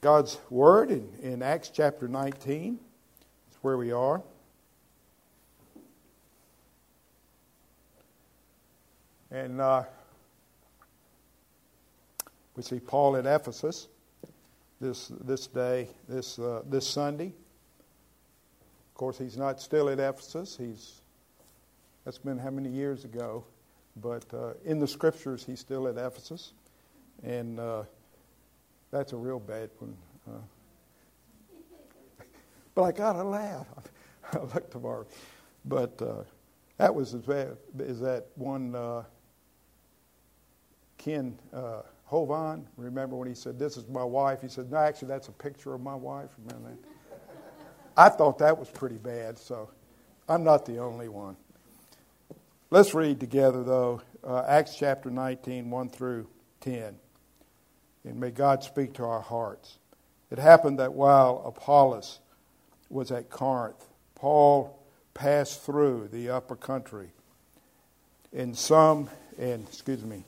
God's Word in, in Acts chapter 19. That's where we are. And uh, we see Paul at Ephesus this, this day, this, uh, this Sunday. Of course, he's not still at Ephesus. He's, that's been how many years ago? But uh, in the scriptures, he's still at Ephesus. And uh, that's a real bad one. Uh, but I got to laugh. I look tomorrow. But uh, that was as bad as that one uh, Kent uh, Hovind. Remember when he said, This is my wife? He said, No, actually, that's a picture of my wife. Remember that? I thought that was pretty bad, so I'm not the only one. Let's read together, though, uh, Acts chapter 19, 1 through 10 and may God speak to our hearts. It happened that while Apollos was at Corinth, Paul passed through the upper country. And some, and excuse me,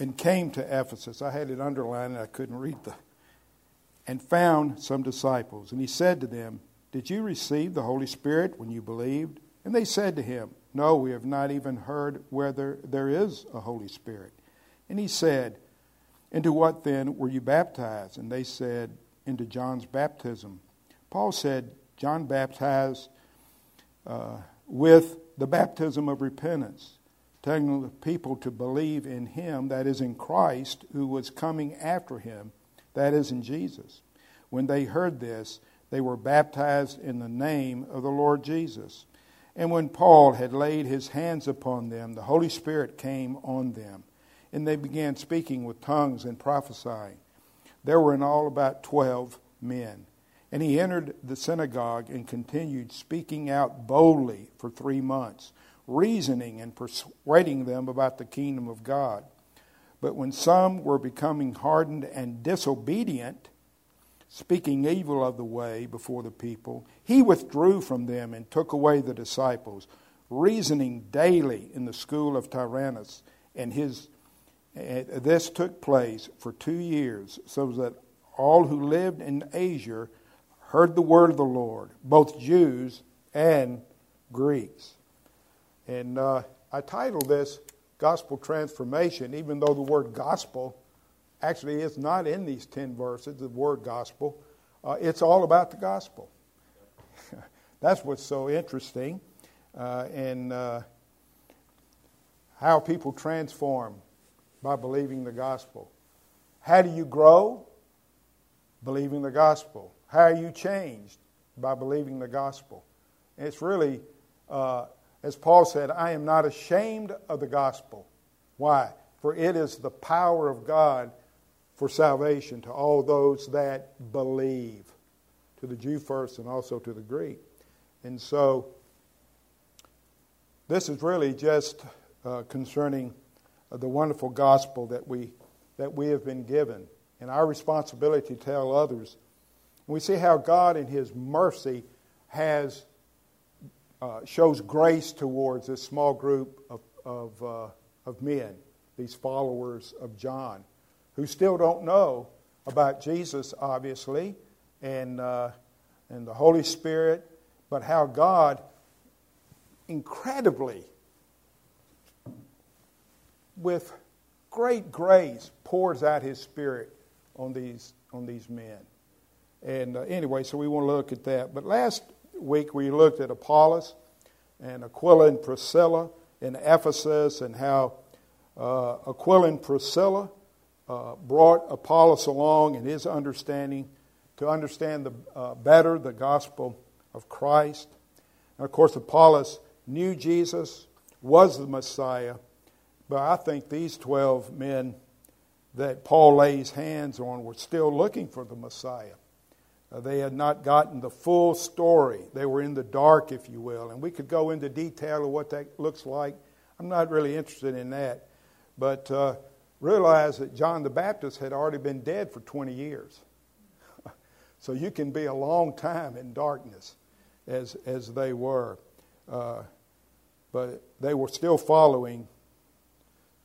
and came to Ephesus. I had it underlined and I couldn't read the. And found some disciples. And he said to them, Did you receive the Holy Spirit when you believed? And they said to him, no, we have not even heard whether there is a Holy Spirit. And he said, Into what then were you baptized? And they said, Into John's baptism. Paul said, John baptized uh, with the baptism of repentance, telling the people to believe in him, that is, in Christ, who was coming after him, that is, in Jesus. When they heard this, they were baptized in the name of the Lord Jesus. And when Paul had laid his hands upon them, the Holy Spirit came on them, and they began speaking with tongues and prophesying. There were in all about twelve men. And he entered the synagogue and continued speaking out boldly for three months, reasoning and persuading them about the kingdom of God. But when some were becoming hardened and disobedient, speaking evil of the way before the people, he withdrew from them and took away the disciples, reasoning daily in the school of Tyrannus. And his, uh, this took place for two years, so that all who lived in Asia heard the word of the Lord, both Jews and Greeks. And uh, I titled this Gospel Transformation, even though the word gospel actually is not in these 10 verses, the word gospel. Uh, it's all about the gospel. That's what's so interesting. Uh, and uh, how people transform by believing the gospel. How do you grow? Believing the gospel. How are you changed? By believing the gospel. It's really, uh, as Paul said, I am not ashamed of the gospel. Why? For it is the power of God for salvation to all those that believe, to the Jew first and also to the Greek. And so, this is really just uh, concerning uh, the wonderful gospel that we, that we have been given and our responsibility to tell others. And we see how God, in His mercy, has uh, shows grace towards this small group of, of, uh, of men, these followers of John who still don't know about Jesus, obviously, and, uh, and the Holy Spirit, but how God incredibly, with great grace, pours out His Spirit on these, on these men. And uh, anyway, so we want to look at that. But last week we looked at Apollos and Aquila and Priscilla in Ephesus and how uh, Aquila and Priscilla uh, brought Apollos along in his understanding to understand the, uh, better the gospel of Christ. And of course, Apollos knew Jesus, was the Messiah, but I think these 12 men that Paul lays hands on were still looking for the Messiah. Uh, they had not gotten the full story. They were in the dark, if you will. And we could go into detail of what that looks like. I'm not really interested in that. But uh, realize that John the Baptist had already been dead for 20 years. so you can be a long time in darkness as, as they were. Uh, but they were still following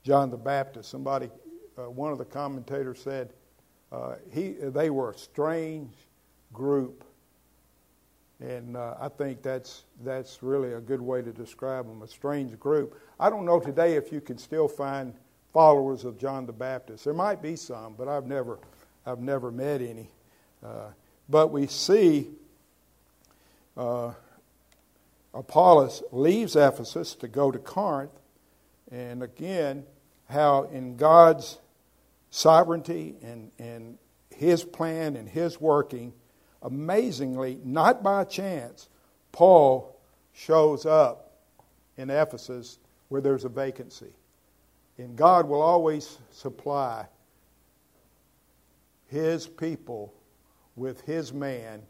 John the Baptist. Somebody, uh, one of the commentators said, uh, he, they were a strange group. And uh, I think that's, that's really a good way to describe them a strange group. I don't know today if you can still find followers of John the Baptist. There might be some, but I've never, I've never met any. Uh, but we see uh, Apollos leaves Ephesus to go to Corinth, and again, how in God's sovereignty and, and his plan and his working, amazingly, not by chance, Paul shows up in Ephesus where there's a vacancy. And God will always supply his people with his man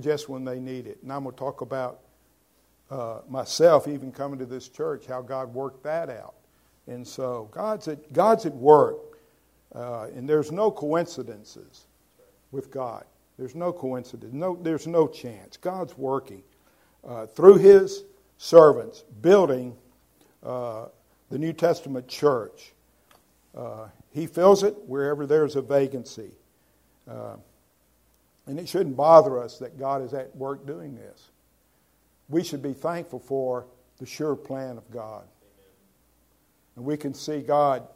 just when they need it. And I'm going to talk about uh, myself even coming to this church, how God worked that out. And so God's at, God's at work. Uh, and there's no coincidences with God. There's no coincidence. No, there's no chance. God's working uh, through His servants, building uh, the New Testament church. Uh, he fills it wherever there's a vacancy. Uh, and it shouldn't bother us that God is at work doing this. We should be thankful for the sure plan of God. And we can see God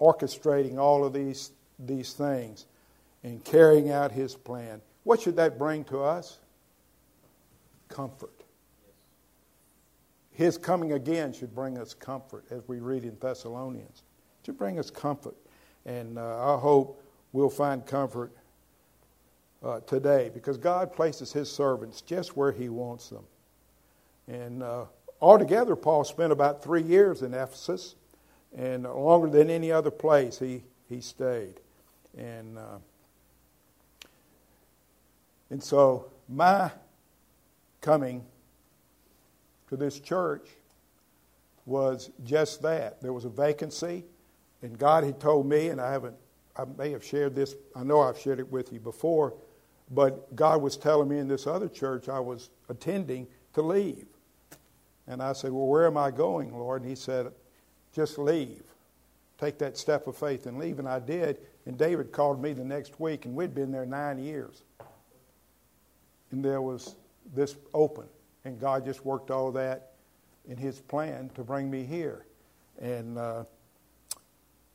orchestrating all of these, these things and carrying out His plan. What should that bring to us? Comfort. His coming again should bring us comfort, as we read in Thessalonians. It should bring us comfort. And uh, I hope we'll find comfort uh, today because God places His servants just where He wants them. And uh, altogether, Paul spent about three years in Ephesus, and longer than any other place he, he stayed. And, uh, and so, my coming to this church was just that. There was a vacancy, and God had told me, and I haven't, I may have shared this, I know I've shared it with you before, but God was telling me in this other church I was attending to leave. And I said, Well, where am I going, Lord? And He said, Just leave. Take that step of faith and leave. And I did. And David called me the next week, and we'd been there nine years. And there was this open. And God just worked all that in His plan to bring me here. And uh,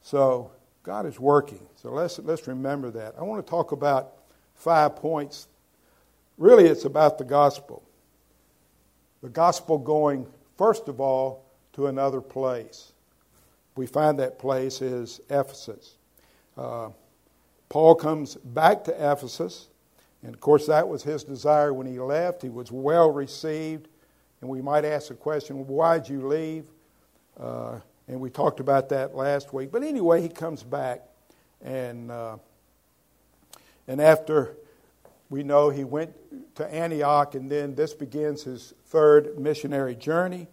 so God is working. So let's, let's remember that. I want to talk about five points. Really, it's about the gospel. The gospel going, first of all, to another place. We find that place is Ephesus. Uh, Paul comes back to Ephesus and of course, that was his desire when he left. He was well received. And we might ask the question, why'd you leave? Uh, and we talked about that last week. But anyway, he comes back. And, uh, and after we know he went to Antioch, and then this begins his third missionary journey.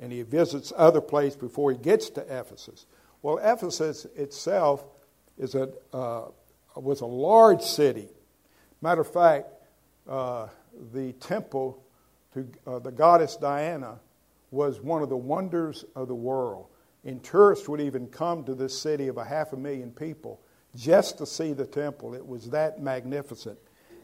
And he visits other places before he gets to Ephesus. Well, Ephesus itself is a, uh, was a large city Matter of fact, uh, the temple to uh, the goddess Diana was one of the wonders of the world. And tourists would even come to this city of a half a million people just to see the temple. It was that magnificent.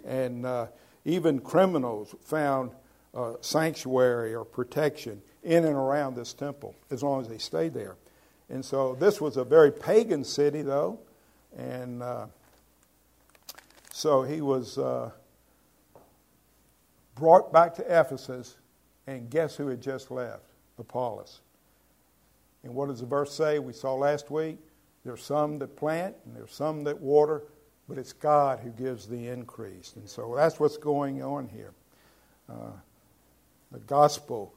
And uh, even criminals found uh, sanctuary or protection in and around this temple as long as they stayed there. And so this was a very pagan city, though. And uh, so he was uh, brought back to Ephesus, and guess who had just left? Apollos. And what does the verse say? We saw last week there's some that plant, and there's some that water, but it's God who gives the increase. And so that's what's going on here. Uh, the gospel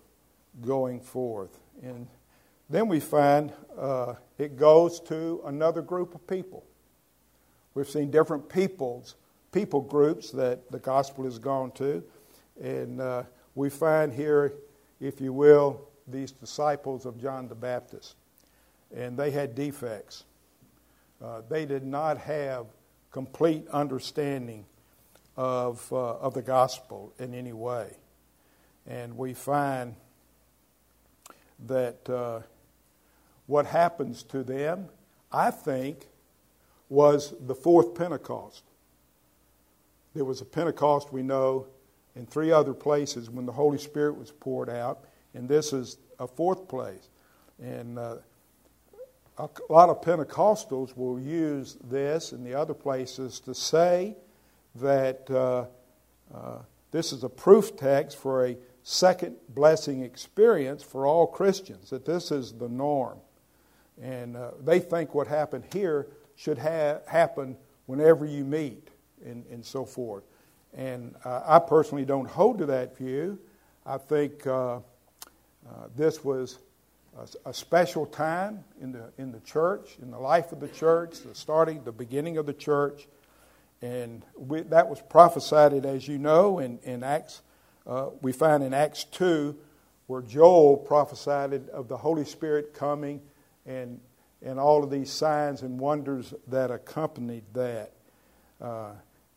going forth. And then we find uh, it goes to another group of people. We've seen different peoples people groups that the gospel has gone to. And uh, we find here, if you will, these disciples of John the Baptist. And they had defects. Uh, they did not have complete understanding of, uh, of the gospel in any way. And we find that uh, what happens to them, I think, was the fourth Pentecost. There was a Pentecost, we know, in three other places when the Holy Spirit was poured out, and this is a fourth place. And uh, a lot of Pentecostals will use this and the other places to say that uh, uh, this is a proof text for a second blessing experience for all Christians, that this is the norm. And uh, they think what happened here should ha- happen whenever you meet and, and so forth. And uh, I personally don't hold to that view. I think uh, uh, this was a, a, special time in the, in the church, in the life of the church, the starting, the beginning of the church. And we, that was prophesied, as you know, in, in Acts. Uh, we find in Acts 2 where Joel prophesied of the Holy Spirit coming and, and all of these signs and wonders that accompanied that. Uh,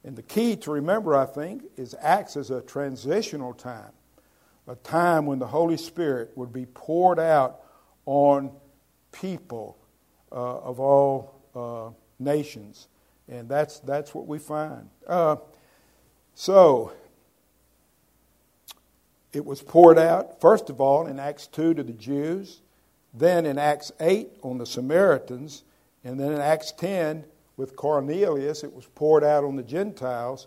and the key to remember, I think, is Acts as a transitional time, a time when the Holy Spirit would be poured out on people uh, of all uh, nations. And that's, that's what we find. Uh, so, it was poured out, first of all, in Acts 2 to the Jews, then in Acts 8 on the Samaritans, and then in Acts 10 with Cornelius, it was poured out on the Gentiles.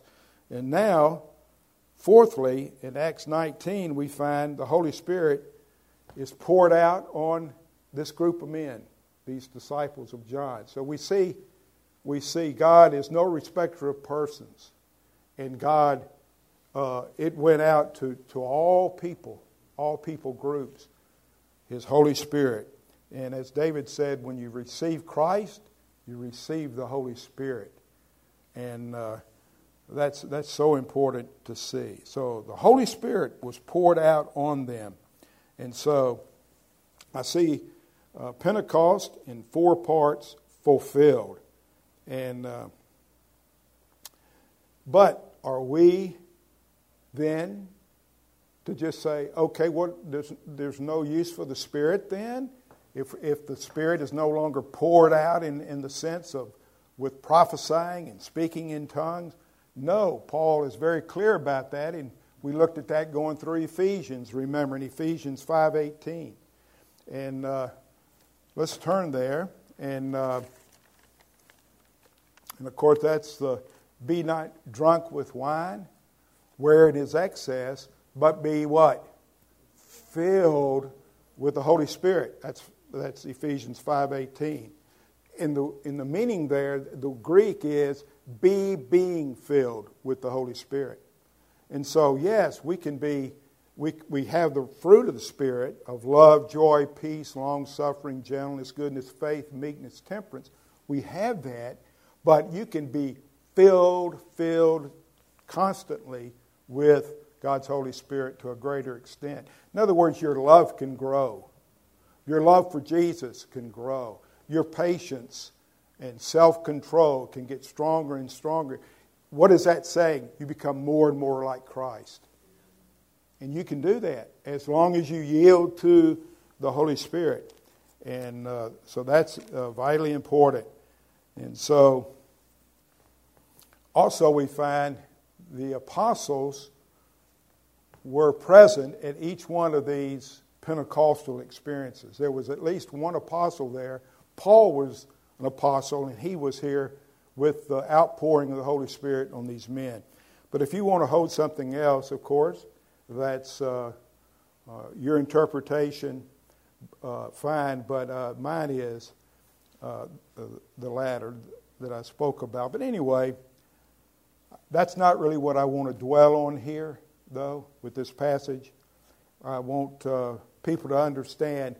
And now, fourthly, in Acts 19, we find the Holy Spirit is poured out on this group of men, these disciples of John. So we see, we see God is no respecter of persons. And God, uh, it went out to, to all people, all people groups, His Holy Spirit. And as David said, when you receive Christ, you receive the Holy Spirit. And uh, that's, that's so important to see. So the Holy Spirit was poured out on them. And so I see uh, Pentecost in four parts fulfilled. And uh, but are we then to just say, okay, what there's, there's no use for the Spirit then? If, if the Spirit is no longer poured out in, in the sense of with prophesying and speaking in tongues. No, Paul is very clear about that, and we looked at that going through Ephesians, remember in Ephesians 5.18. And uh, let's turn there. And, uh, and of course, that's the be not drunk with wine, where it is excess, but be what? Filled with the Holy Spirit. That's that's Ephesians 5:18. In the in the meaning there, the Greek is be being filled with the Holy Spirit. And so, yes, we can be we, we have the fruit of the Spirit of love, joy, peace, long suffering, gentleness, goodness, faith, meekness, temperance. We have that, but you can be filled, filled constantly with God's Holy Spirit to a greater extent. In other words, your love can grow. Your love for Jesus can grow. Your patience and self control can get stronger and stronger. What is that saying? You become more and more like Christ. And you can do that as long as you yield to the Holy Spirit. And uh, so that's uh, vitally important. And so, also, we find the apostles were present at each one of these Pentecostal experiences. There was at least one apostle there. Paul was an apostle, and he was here with the outpouring of the Holy Spirit on these men. But if you want to hold something else, of course, that's uh, uh, your interpretation, uh, fine, but uh, mine is uh, the, latter that I spoke about. But anyway, that's not really what I want to dwell on here, though, with this passage. I want uh, people to understand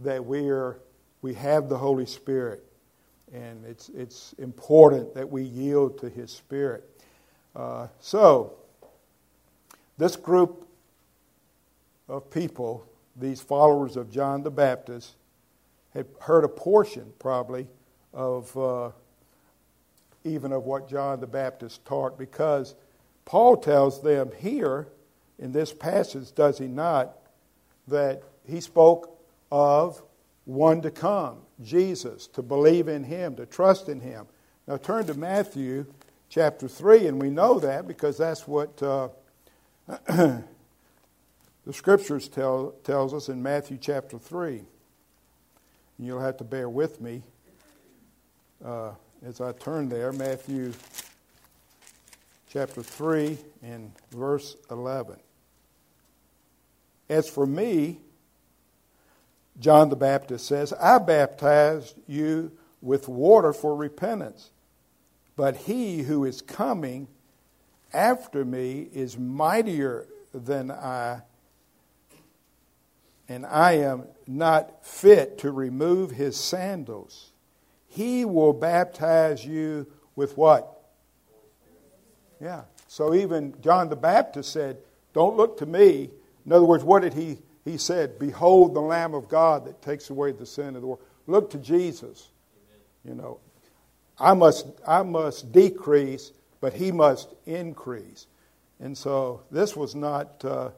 that we are we have the Holy Spirit, and it's it's important that we yield to His Spirit. Uh, so, this group of people, these followers of John the Baptist, had heard a portion probably of uh, even of what John the Baptist taught, because Paul tells them here in this passage, does he not? That he spoke of one to come, Jesus, to believe in him, to trust in him. Now turn to Matthew chapter 3, and we know that because that's what uh, the scriptures tell tells us in Matthew chapter 3. And you'll have to bear with me uh, as I turn there. Matthew chapter 3 and verse 11. As for me, John the Baptist says, I baptized you with water for repentance, but he who is coming after me is mightier than I, and I am not fit to remove his sandals. He will baptize you with what? Yeah. So even John the Baptist said, Don't look to me. In other words, what did he he said, Behold the Lamb of God that takes away the sin of the world. Look to Jesus. Amen. You know, I must, I must decrease, but he must increase. And so this was not uh,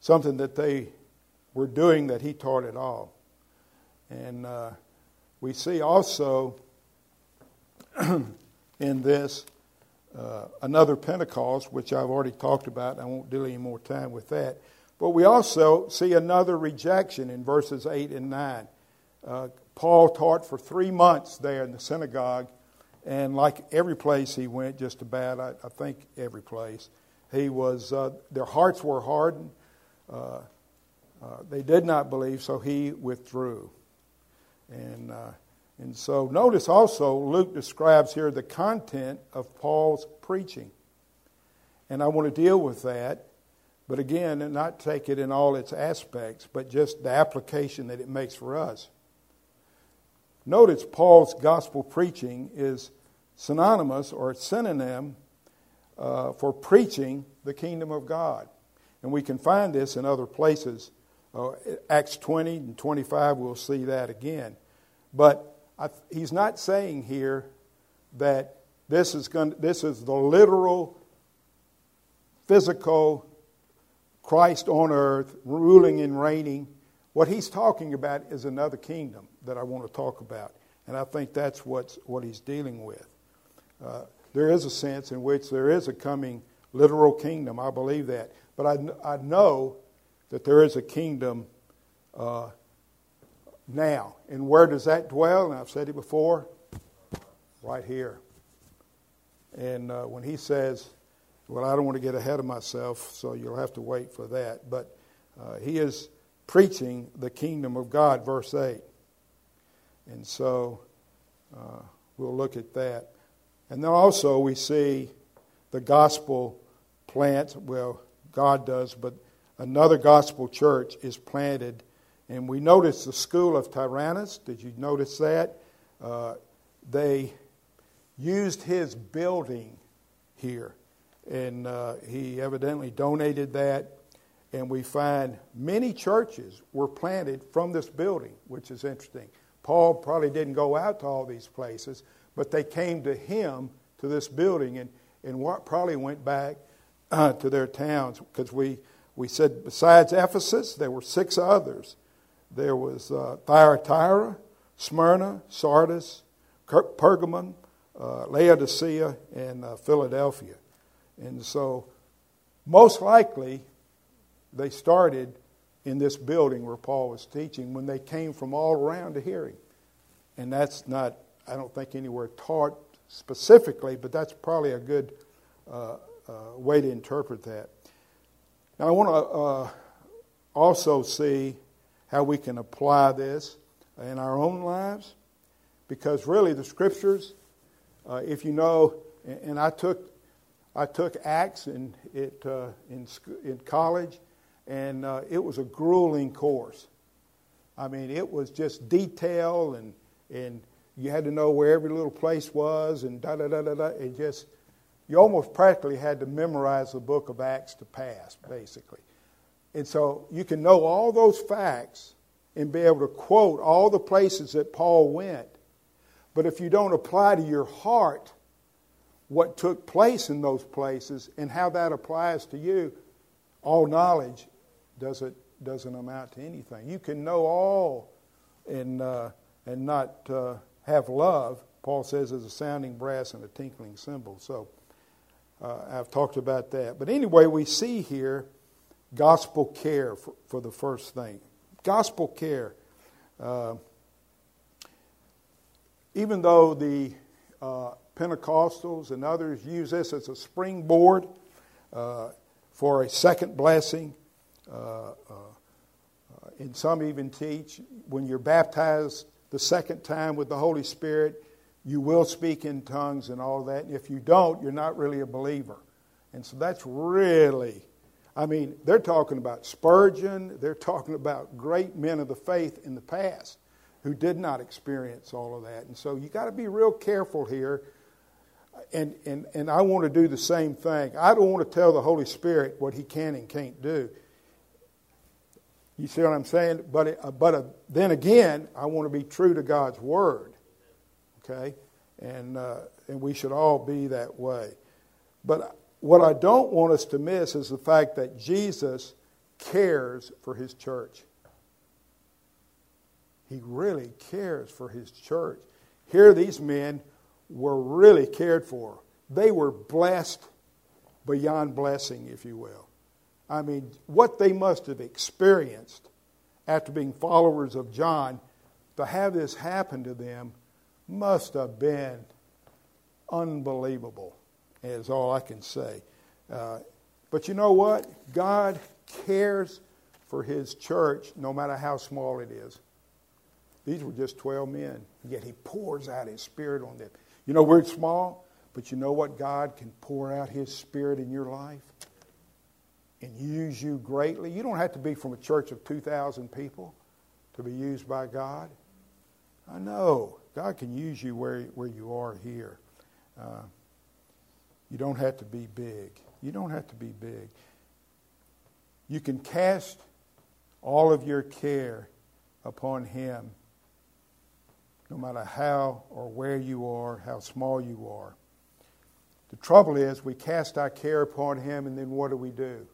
something that they were doing that he taught at all. And uh, we see also in this uh, another Pentecost, which I've already talked about. I won't deal any more time with that. But we also see another rejection in verses 8 and 9. Uh, Paul taught for three months there in the synagogue, and like every place he went, just about, I, I think every place, he was, uh, their hearts were hardened. Uh, uh they did not believe, so he withdrew. And, uh, and so notice also, Luke describes here the content of Paul's preaching. And I want to deal with that but again, not take it in all its aspects, but just the application that it makes for us. Notice Paul's gospel preaching is synonymous or synonym uh, for preaching the kingdom of God. And we can find this in other places. Uh, Acts 20 and 25, we'll see that again. But I, he's not saying here that this is, going, this is the literal, physical Christ on earth, ruling and reigning. What he's talking about is another kingdom that I want to talk about. And I think that's what's, what he's dealing with. Uh, there is a sense in which there is a coming literal kingdom. I believe that. But I, I know that there is a kingdom uh, now. And where does that dwell? And I've said it before right here. And uh, when he says, well, I don't want to get ahead of myself, so you'll have to wait for that. But uh, he is preaching the kingdom of God, verse 8. And so uh, we'll look at that. And then also we see the gospel plant. Well, God does, but another gospel church is planted. And we notice the school of Tyrannus. Did you notice that? Uh, they used his building here and uh, he evidently donated that. And we find many churches were planted from this building, which is interesting. Paul probably didn't go out to all these places, but they came to him to this building and, and what probably went back uh, to their towns because we, we said besides Ephesus, there were six others. There was uh, Thyatira, Smyrna, Sardis, Pergamon, uh, Laodicea, and uh, Philadelphia. And so, most likely, they started in this building where Paul was teaching when they came from all around to hear him. And that's not, I don't think, anywhere taught specifically, but that's probably a good uh, uh, way to interpret that. Now, I want to uh, also see how we can apply this in our own lives, because really the scriptures, uh, if you know, and I took I took Acts in, it, uh, in, in college, and uh, it was a grueling course. I mean, it was just detail, and, and you had to know where every little place was, and da da da da da. It just, you almost practically had to memorize the book of Acts to pass, basically. And so you can know all those facts and be able to quote all the places that Paul went. But if you don't apply to your heart, what took place in those places and how that applies to you, all knowledge doesn't, doesn't amount to anything. You can know all and, uh, and not uh, have love, Paul says, is a sounding brass and a tinkling cymbal. So uh, I've talked about that. But anyway, we see here gospel care for, for the first thing. Gospel care. Uh, even though the uh, Pentecostals and others use this as a springboard uh, for a second blessing, uh, uh, and some even teach when you're baptized the second time with the Holy Spirit, you will speak in tongues and all that. And if you don't, you're not really a believer. And so that's really, I mean, they're talking about Spurgeon, they're talking about great men of the faith in the past who did not experience all of that. And so you got to be real careful here. And, and, and I want to do the same thing. I don't want to tell the Holy Spirit what he can and can't do. You see what I'm saying? But, uh, but uh, then again, I want to be true to God's Word. Okay? And, uh, and we should all be that way. But what I don't want us to miss is the fact that Jesus cares for his church. He really cares for his church. Here, are these men were really cared for. They were blessed beyond blessing, if you will. I mean, what they must have experienced after being followers of John to have this happen to them must have been unbelievable, is all I can say. Uh, but you know what? God cares for his church no matter how small it is. These were just 12 men, yet he pours out his spirit on them. You know, we're small, but you know what? God can pour out his spirit in your life and use you greatly. You don't have to be from a church of 2,000 people to be used by God. I know God can use you where, where you are here. Uh, you don't have to be big. You don't have to be big. You can cast all of your care upon Him no matter how or where you are, how small you are. The trouble is, we cast our care upon Him, and then what do we do?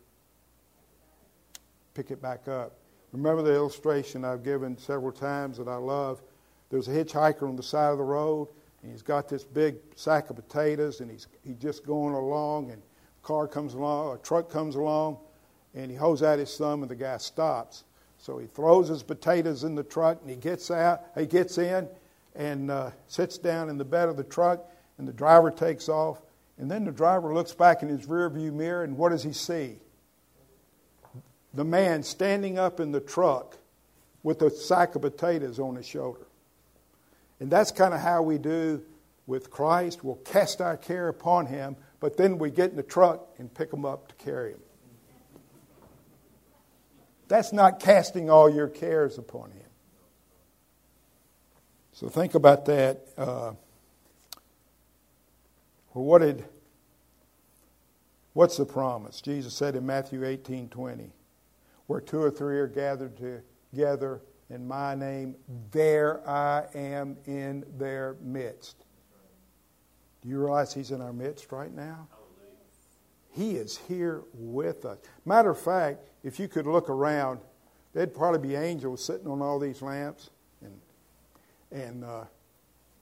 Pick it back up. Remember the illustration I've given several times that I love? There's a hitchhiker on the side of the road, and he's got this big sack of potatoes, and he's, he's just going along, and a car comes along, a truck comes along, and he holds out his thumb, and the guy stops. So he throws his potatoes in the truck, and he gets out, he gets in, and uh, sits down in the bed of the truck, and the driver takes off. And then the driver looks back in his rearview mirror, and what does he see? The man standing up in the truck with a sack of potatoes on his shoulder. And that's kind of how we do with Christ. We'll cast our care upon him, but then we get in the truck and pick him up to carry him. That's not casting all your cares upon him. So think about that. Uh, well, what did what's the promise? Jesus said in Matthew 18, 20, where two or three are gathered together in my name, there I am in their midst. Do you realize he's in our midst right now? He is here with us. Matter of fact, if you could look around, there'd probably be angels sitting on all these lamps and uh,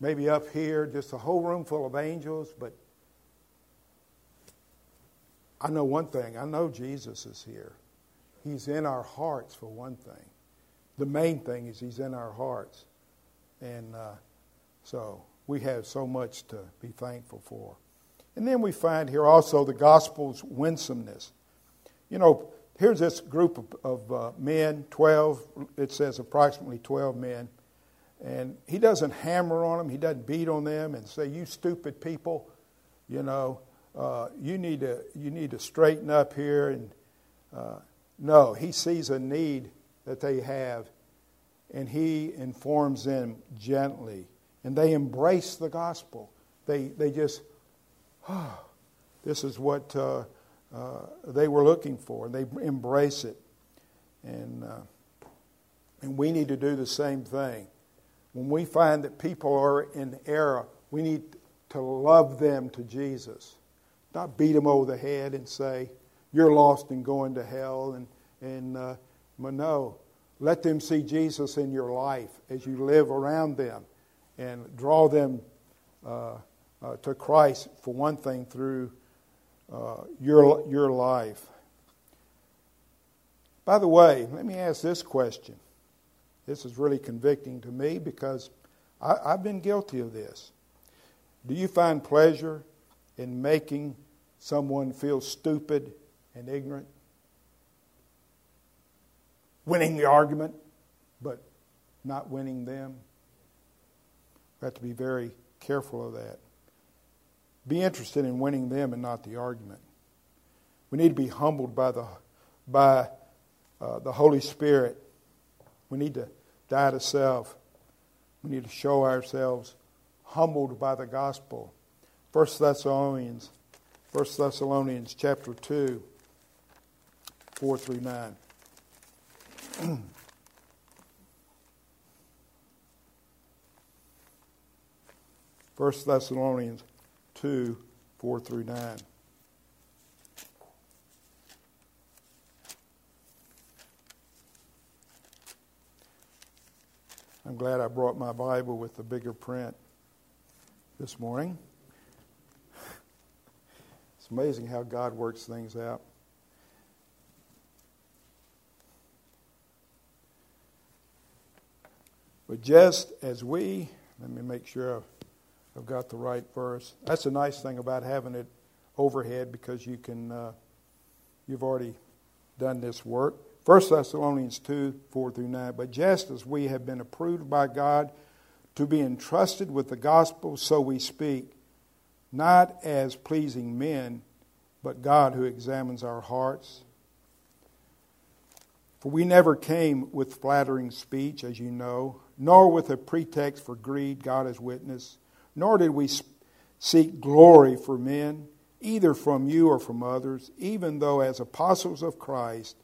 maybe up here, just a whole room full of angels. But I know one thing I know Jesus is here. He's in our hearts, for one thing. The main thing is He's in our hearts. And uh, so we have so much to be thankful for. And then we find here also the gospel's winsomeness. You know, here's this group of, of uh, men, 12, it says approximately 12 men. And he doesn't hammer on them, he doesn't beat on them and say, You stupid people, you know, uh, you, need to, you need to straighten up here. And uh, no, he sees a need that they have and he informs them gently. And they embrace the gospel. They, they just, oh, this is what uh, uh, they were looking for. And they embrace it. And, uh, and we need to do the same thing when we find that people are in error, we need to love them to Jesus. Not beat them over the head and say, you're lost and going to hell. And, and uh, no, let them see Jesus in your life as you live around them and draw them uh, uh, to Christ, for one thing, through uh, your, your life. By the way, let me ask this question. This is really convicting to me because I, I've been guilty of this. Do you find pleasure in making someone feel stupid and ignorant? Winning the argument, but not winning them? We have to be very careful of that. Be interested in winning them and not the argument. We need to be humbled by the, by, uh, the Holy Spirit. We need to die to self. We need to show ourselves humbled by the gospel. 1 Thessalonians, 1 Thessalonians chapter 2, 4 through 9. First Thessalonians 2, 4 through 9. I'm glad I brought my Bible with the bigger print this morning. It's amazing how God works things out. But just as we, let me make sure I've got the right verse. That's a nice thing about having it overhead because you can, uh, you've already done this work. 1 Thessalonians 2 4 through 9. But just as we have been approved by God to be entrusted with the gospel, so we speak, not as pleasing men, but God who examines our hearts. For we never came with flattering speech, as you know, nor with a pretext for greed, God is witness nor did we seek glory for men, either from you or from others, even though as apostles of Christ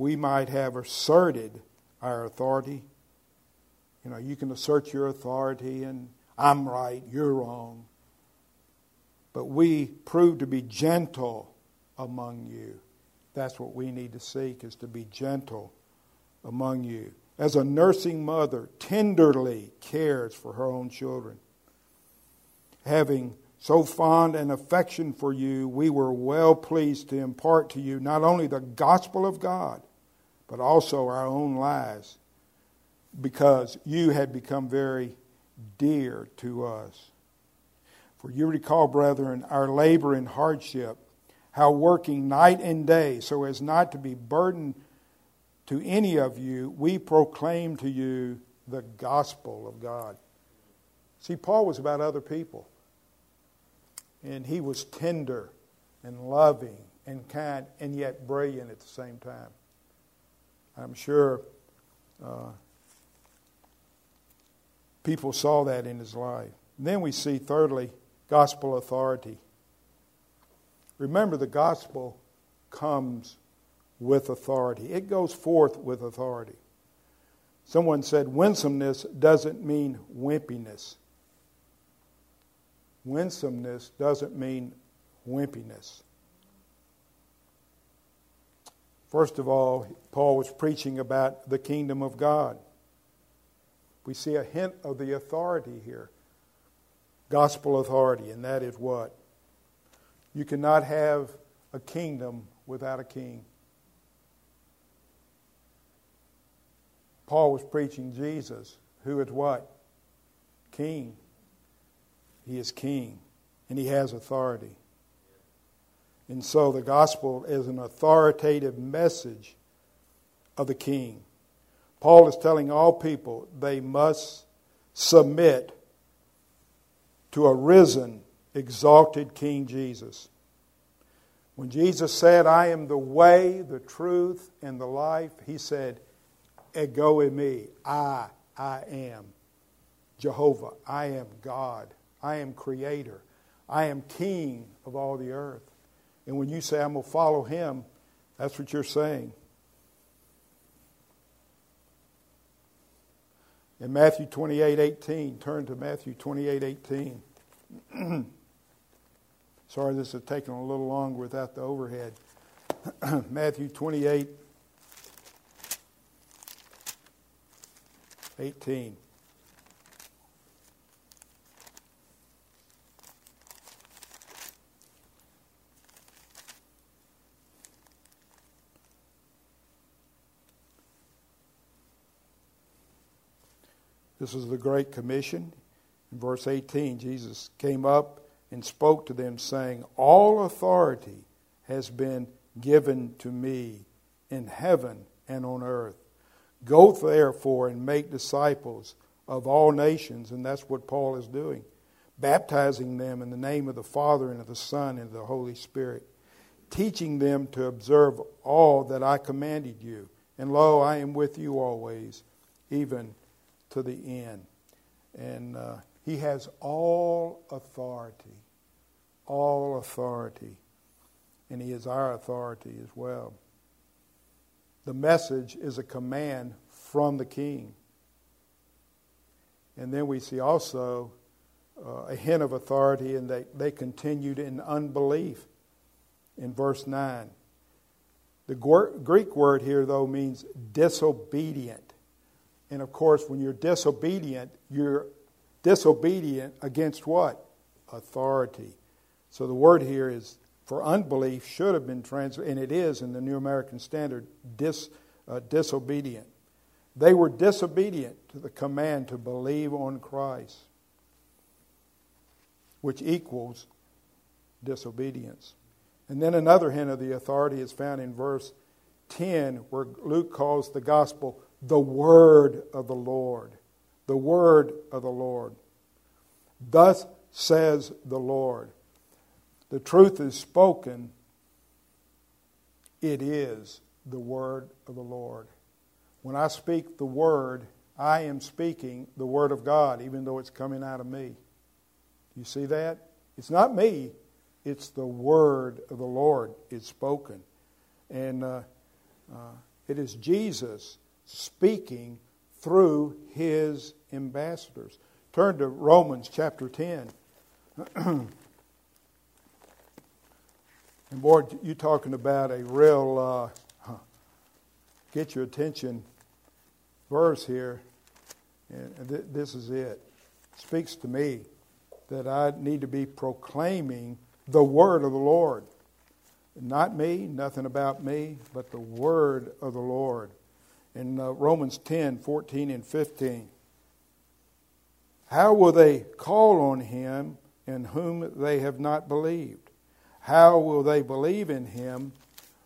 we might have asserted our authority. You know, you can assert your authority and I'm right, you're wrong. But we prove to be gentle among you. That's what we need to seek is to be gentle among you. As a nursing mother tenderly cares for her own children having so fond an affection for you, we were well pleased to impart to you not only the gospel of God, but also our own lives, because you had become very dear to us. For you recall, brethren, our labor and hardship, how working night and day so as not to be burdened to any of you, we proclaim to you the gospel of God. See, Paul was about other people. And he was tender and loving and kind and yet brilliant at the same time. I'm sure uh, people saw that in his life. And then we see, thirdly, gospel authority. Remember, the gospel comes with authority, it goes forth with authority. Someone said winsomeness doesn't mean wimpiness. Winsomeness doesn't mean wimpiness. First of all, Paul was preaching about the kingdom of God. We see a hint of the authority here gospel authority, and that is what? You cannot have a kingdom without a king. Paul was preaching Jesus, who is what? King. He is king and he has authority. And so the gospel is an authoritative message of the king. Paul is telling all people they must submit to a risen, exalted King Jesus. When Jesus said, I am the way, the truth, and the life, he said, Ego eimi. I, I am Jehovah. I am God. I am creator. I am king of all the earth. And when you say, I'm going to follow him, that's what you're saying. In Matthew 28 18, turn to Matthew 28 18. Sorry, this is taking a little longer without the overhead. Matthew 28 18. This is the Great Commission. In verse 18, Jesus came up and spoke to them, saying, All authority has been given to me in heaven and on earth. Go therefore and make disciples of all nations, and that's what Paul is doing, baptizing them in the name of the Father and of the Son and of the Holy Spirit, teaching them to observe all that I commanded you. And lo, I am with you always, even to the end. And uh, he has all authority. All authority. And he is our authority as well. The message is a command from the king. And then we see also uh, a hint of authority, and they, they continued in unbelief in verse 9. The Greek word here, though, means disobedient. And of course, when you're disobedient, you're disobedient against what? Authority. So the word here is for unbelief should have been translated, and it is in the New American Standard, dis, uh, disobedient. They were disobedient to the command to believe on Christ, which equals disobedience. And then another hint of the authority is found in verse 10, where Luke calls the gospel the word of the Lord. The word of the Lord. Thus says the Lord. The truth is spoken. It is the word of the Lord. When I speak the word, I am speaking the word of God, even though it's coming out of me. Do you see that? It's not me, it's the word of the Lord. It's spoken. And uh, uh, it is Jesus speaking through his ambassadors. Turn to Romans chapter 10. and boy, you're talking about a real uh, get your attention verse here. And th- this is it. it. Speaks to me that I need to be proclaiming the word of the Lord. Not me, nothing about me, but the word of the Lord in uh, Romans 10 14 and 15. How will they call on him in whom they have not believed? How will they believe in him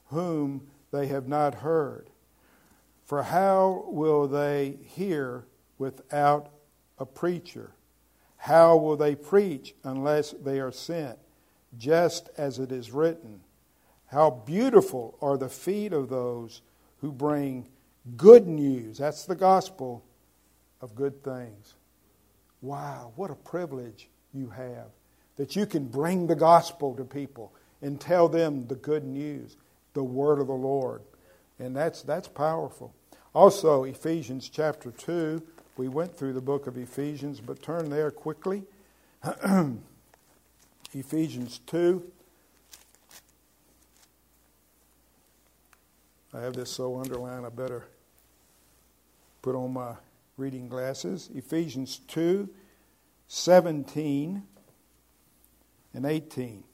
whom they have not heard? For how will they hear without a preacher? How will they preach unless they are sent? Just as it is written, How beautiful are the feet of those who bring Good news. That's the gospel of good things. Wow, what a privilege you have that you can bring the gospel to people and tell them the good news, the word of the Lord. And that's, that's powerful. Also, Ephesians chapter 2. We went through the book of Ephesians, but turn there quickly. Ephesians 2. I have this so underlined, I better put on my reading glasses. Ephesians 2 17 and 18.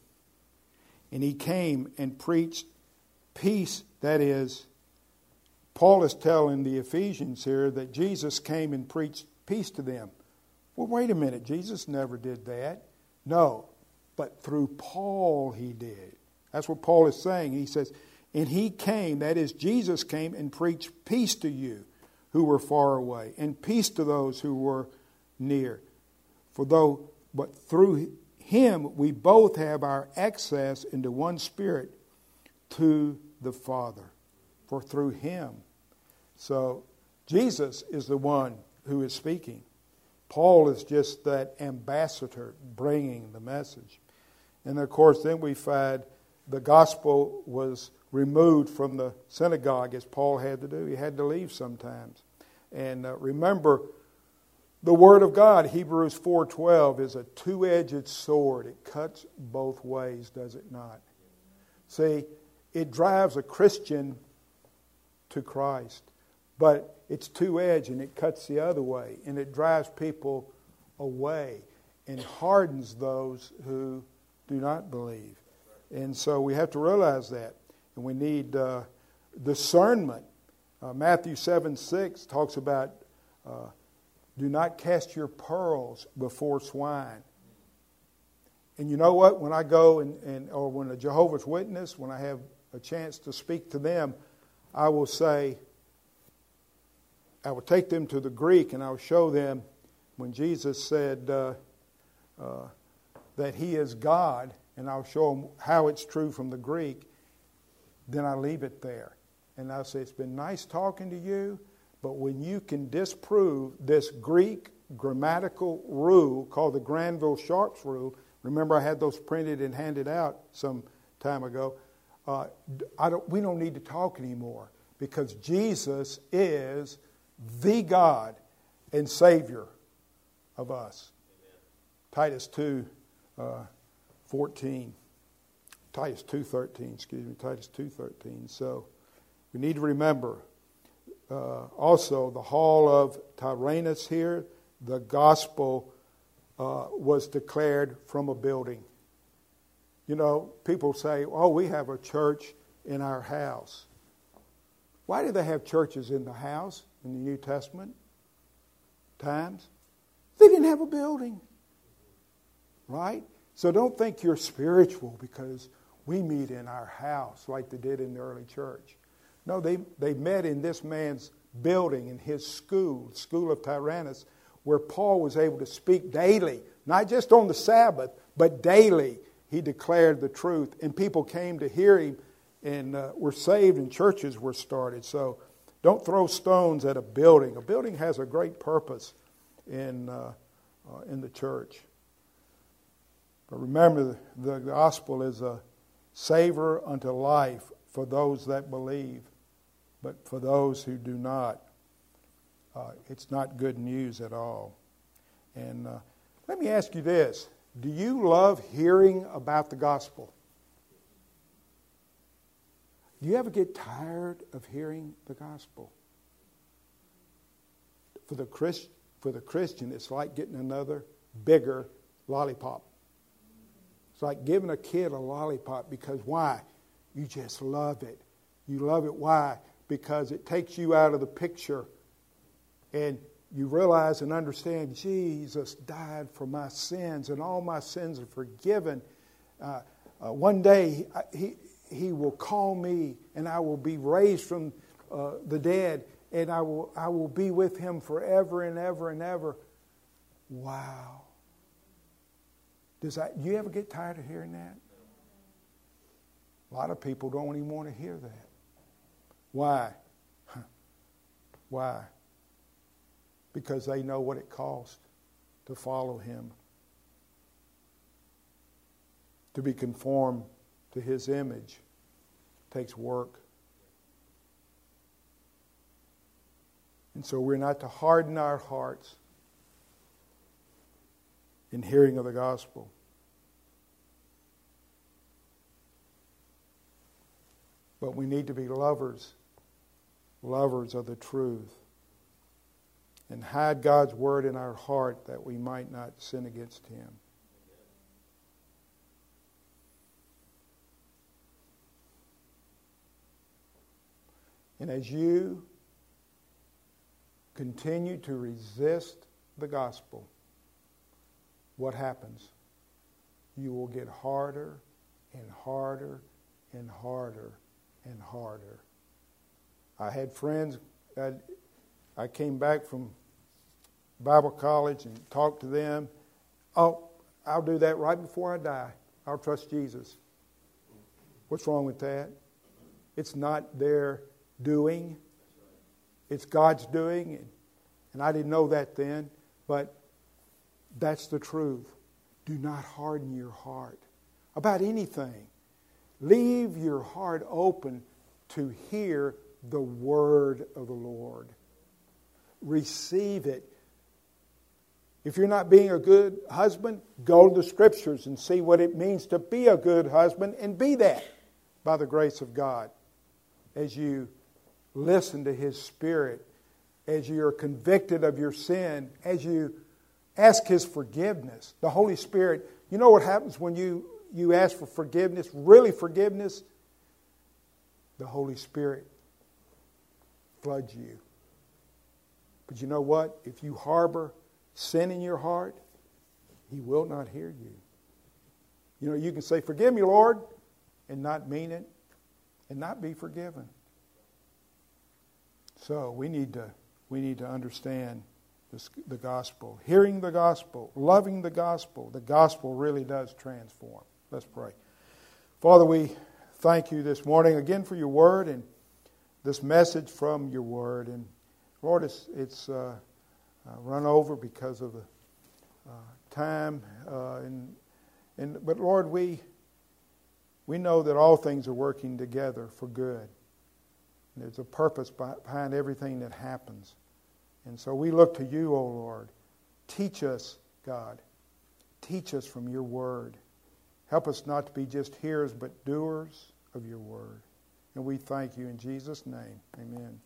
And he came and preached peace, that is, Paul is telling the Ephesians here that Jesus came and preached peace to them. Well, wait a minute, Jesus never did that. No, but through Paul he did. That's what Paul is saying. He says, and he came, that is, Jesus came and preached peace to you who were far away, and peace to those who were near. For though, but through him we both have our access into one spirit to the Father. For through him. So Jesus is the one who is speaking. Paul is just that ambassador bringing the message. And of course, then we find the gospel was removed from the synagogue as Paul had to do. He had to leave sometimes. And uh, remember, the Word of God, Hebrews 4.12, is a two-edged sword. It cuts both ways, does it not? See, it drives a Christian to Christ, but it's two edged and it cuts the other way and it drives people away and hardens those who do not believe. And so we have to realize that. And we need uh, discernment. Uh, Matthew 7 6 talks about uh, do not cast your pearls before swine. And you know what? When I go and, and or when a Jehovah's Witness, when I have a chance to speak to them, I will say, I will take them to the Greek and I will show them when Jesus said uh, uh, that He is God, and I'll show them how it's true from the Greek. Then I leave it there. And I'll say, It's been nice talking to you, but when you can disprove this Greek grammatical rule called the Granville Sharp's rule, remember I had those printed and handed out some time ago. Uh, don't, we don't need to talk anymore because Jesus is the God and Savior of us. Amen. Titus 2 uh, 14. Titus 2.13, excuse me, Titus 2.13. So we need to remember uh, also the hall of Tyrannus here, the gospel uh, was declared from a building. You know, people say, oh, we have a church in our house. Why do they have churches in the house in the New Testament times? They didn't have a building. Right? So don't think you're spiritual because we meet in our house like they did in the early church. No, they, they met in this man's building, in his school, School of Tyrannus, where Paul was able to speak daily, not just on the Sabbath, but daily. He declared the truth, and people came to hear him and uh, were saved, and churches were started. So don't throw stones at a building. A building has a great purpose in, uh, uh, in the church. But remember, the gospel is a savor unto life for those that believe. But for those who do not, uh, it's not good news at all. And uh, let me ask you this Do you love hearing about the gospel? Do you ever get tired of hearing the gospel? For the, Christ, for the Christian, it's like getting another bigger lollipop. It's like giving a kid a lollipop because why? You just love it. You love it. Why? because it takes you out of the picture and you realize and understand Jesus died for my sins and all my sins are forgiven. Uh, uh, one day he, he will call me and I will be raised from uh, the dead and I will, I will be with him forever and ever and ever. Wow. Does that, you ever get tired of hearing that? A lot of people don't even want to hear that. Why? Why? Because they know what it costs to follow him, to be conformed to his image takes work. And so we're not to harden our hearts in hearing of the gospel. But we need to be lovers lovers of the truth, and hide God's word in our heart that we might not sin against Him. And as you continue to resist the gospel, what happens? You will get harder and harder and harder and harder I had friends. I, I came back from Bible college and talked to them. Oh, I'll do that right before I die. I'll trust Jesus. What's wrong with that? It's not their doing, it's God's doing. And I didn't know that then, but that's the truth. Do not harden your heart about anything. Leave your heart open to hear the word of the Lord. Receive it. If you're not being a good husband, go to the scriptures and see what it means to be a good husband and be that by the grace of God as you listen to His Spirit as you're convicted of your sin, as you ask His forgiveness. The Holy Spirit, you know what happens when you, you ask for forgiveness, really forgiveness? The Holy Spirit floods you. But you know what? If you harbor sin in your heart, He will not hear you. You know, you can say, Forgive me, Lord, and not mean it, and not be forgiven. So we need to, we need to understand the gospel. Hearing the gospel, loving the gospel, the gospel really does transform. Let's pray. Father, we thank you this morning again for your word and this message from your word. And Lord, it's, it's uh, uh, run over because of the uh, time. Uh, and, and, but Lord, we, we know that all things are working together for good. And there's a purpose behind everything that happens. And so we look to you, O oh Lord. Teach us, God. Teach us from your word. Help us not to be just hearers, but doers of your word. And we thank you in Jesus' name. Amen.